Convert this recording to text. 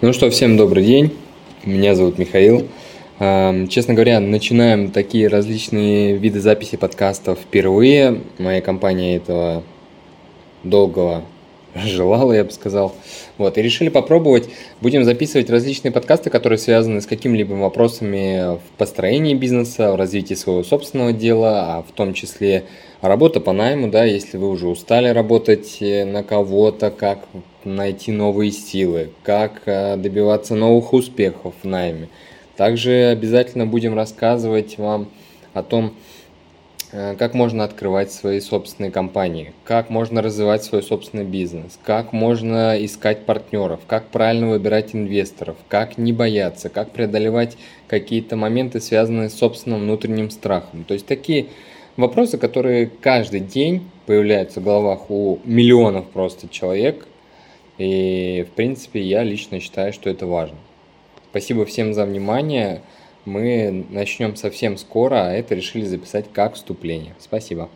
Ну что, всем добрый день. Меня зовут Михаил. Честно говоря, начинаем такие различные виды записи подкастов впервые. Моя компания этого долгого желала, я бы сказал. Вот, и решили попробовать. Будем записывать различные подкасты, которые связаны с какими-либо вопросами в построении бизнеса, в развитии своего собственного дела, а в том числе работа по найму, да, если вы уже устали работать э, на кого-то, как найти новые силы, как э, добиваться новых успехов в найме. Также обязательно будем рассказывать вам о том, э, как можно открывать свои собственные компании, как можно развивать свой собственный бизнес, как можно искать партнеров, как правильно выбирать инвесторов, как не бояться, как преодолевать какие-то моменты, связанные с собственным внутренним страхом. То есть такие вопросы, которые каждый день появляются в головах у миллионов просто человек – и, в принципе, я лично считаю, что это важно. Спасибо всем за внимание. Мы начнем совсем скоро, а это решили записать как вступление. Спасибо.